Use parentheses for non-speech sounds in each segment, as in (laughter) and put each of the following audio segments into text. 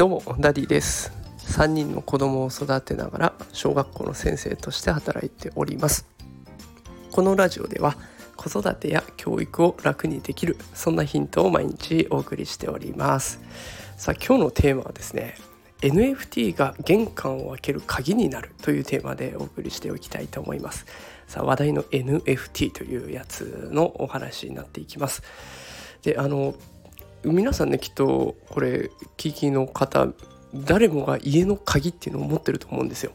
どうもダディです。3人の子供を育てながら小学校の先生として働いております。このラジオでは子育てや教育を楽にできるそんなヒントを毎日お送りしております。さあ今日のテーマはですね NFT が玄関を開ける鍵になるというテーマでお送りしておきたいと思います。さあ話題の NFT というやつのお話になっていきます。であの皆さんねきっとこれ聞きの方誰もが家の鍵っていうのを持ってると思うんですよ。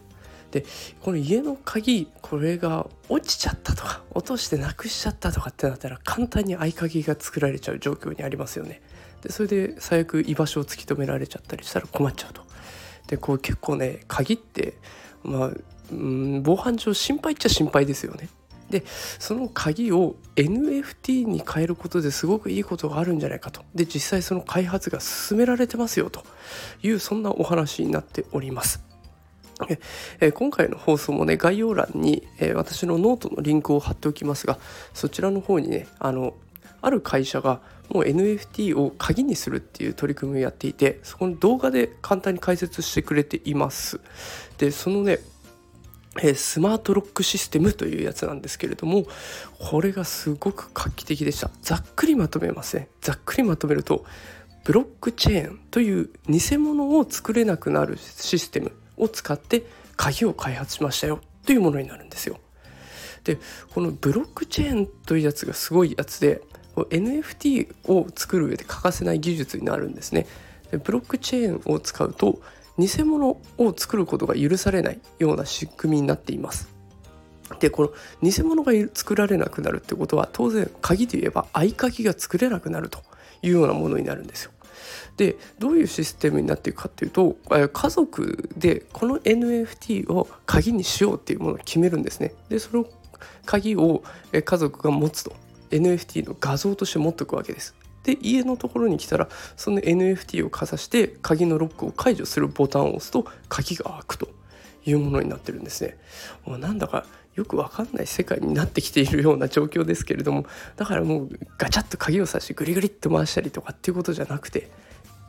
でこの家の鍵これが落ちちゃったとか落としてなくしちゃったとかってなったら簡単に合鍵が作られちゃう状況にありますよね。でそれで最悪居場所を突き止められちゃったりしたら困っちゃうと。でこう結構ね鍵ってまあうん防犯上心配っちゃ心配ですよね。でその鍵を NFT に変えることですごくいいことがあるんじゃないかと。で実際その開発が進められてますよと。いうそんなお話になっております。え今回の放送もね概要欄に、え私のノートのリンクを貼っておきますがそちらの方にねあのある会社がもう NFT を鍵にするっていう取り組みをやっていてそこの動画で簡単に解説してくれています。でそのねえスマートロックシステムというやつなんですけれどもこれがすごく画期的でした。ざっくりまとめますねざっくりまとめるとブロックチェーンという偽物を作れなくなるシステムを使って鍵を開発しましたよ。というものになるんですよ。でこのブロックチェーンというやつがすごいやつで NFT を作る上で欠かせない技術になるんですね。でブロックチェーンを使うと偽物を作ることが許されないような仕組みになっています。でこの偽物が作られなくなるってことは当然鍵で言えば合鍵が作れなくなるというようなものになるんですよ。でどういうシステムになっていくかっていうと家族でこの NFT を鍵にしようっていうものを決めるんですね。でその鍵を家族が持つと NFT の画像として持っておくわけです。で家のところに来たらその NFT をかざして鍵のロックを解除するボタンを押すと鍵が開くというものになってるんですね。もうなんだかよくわかんない世界になってきているような状況ですけれどもだからもうガチャッと鍵を挿してグリグリっと回したりとかっていうことじゃなくて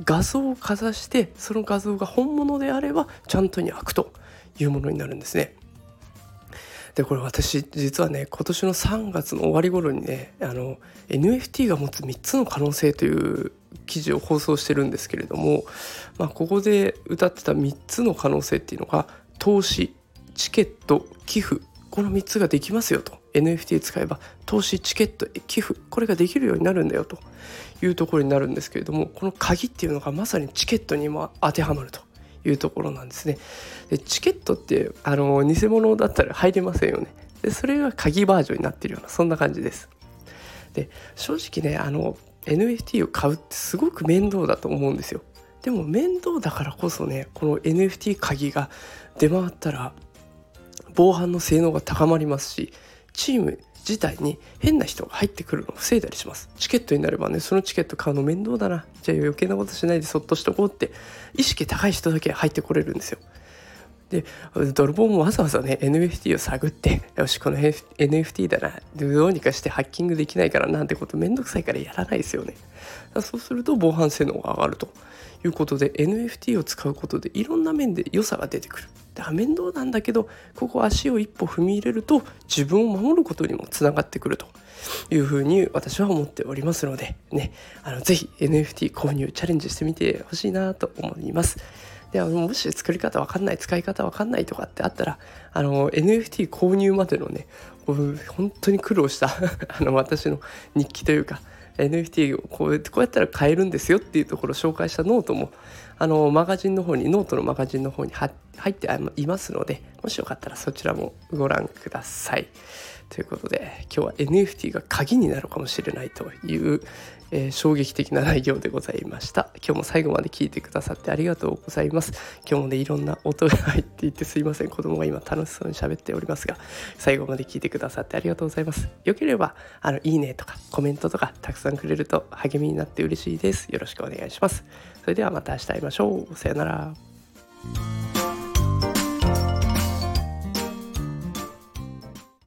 画像をかざしてその画像が本物であればちゃんとに開くというものになるんですね。でこれ私実はね今年の3月の終わり頃にねあの NFT が持つ3つの可能性という記事を放送してるんですけれども、まあ、ここで歌ってた3つの可能性っていうのが投資チケット寄付この3つができますよと。NFT 使えば投資チケット寄付これができるようになるんだよというところになるんですけれどもこの鍵っていうのがまさにチケットにも当てはまると。いうところなんですね。でチケットってあの偽物だったら入れませんよね。でそれが鍵バージョンになってるようなそんな感じです。で正直ねあの NFT を買うってすごく面倒だと思うんですよ。でも面倒だからこそねこの NFT 鍵が出回ったら防犯の性能が高まりますしチーム自体に変な人が入ってくるのを防いだりします。チケットになればねそのチケット買うの面倒だな。じゃあ余計なことしないでそっとしとこうって意識高い人だけ入ってこれるんですよ。で泥棒もわざわざね NFT を探って (laughs) よしこの NFT だな。どうにかしてハッキングできないからなんてことめんどくさいからやらないですよね。そうすると防犯性能が上がると。いうことで NFT を使うことでいろんな面で良さが出てくる。だから面倒なんだけどここ足を一歩踏み入れると自分を守ることにもつながってくると。いうふうに私は思っておりますのでね。あのぜひ NFT 購入チャレンジしてみてほしいなと思います。でもし作り方わかんない使い方わかんないとかってあったらあの NFT 購入までのね本当に苦労した (laughs) あの私の日記というか NFT をこうこうやったら買えるんですよっていうところを紹介したノートもあのマガジンの方にノートのマガジンの方に入っていますのでもしよかったらそちらもご覧ください。ということで今日は NFT が鍵になるかもしれないという、えー、衝撃的な内容でございました。今日も最後まで聞いてくださってありがとうございます。今日もねいろんな音が入っていてすいません。子供が今楽しそうに喋っておりますが最後まで聞いてくださってありがとうございます。よければあのいいねとかコメントとかたくさんくれると励みになって嬉しいです。よろしくお願いします。それではまた明日会いましょう。さよなら。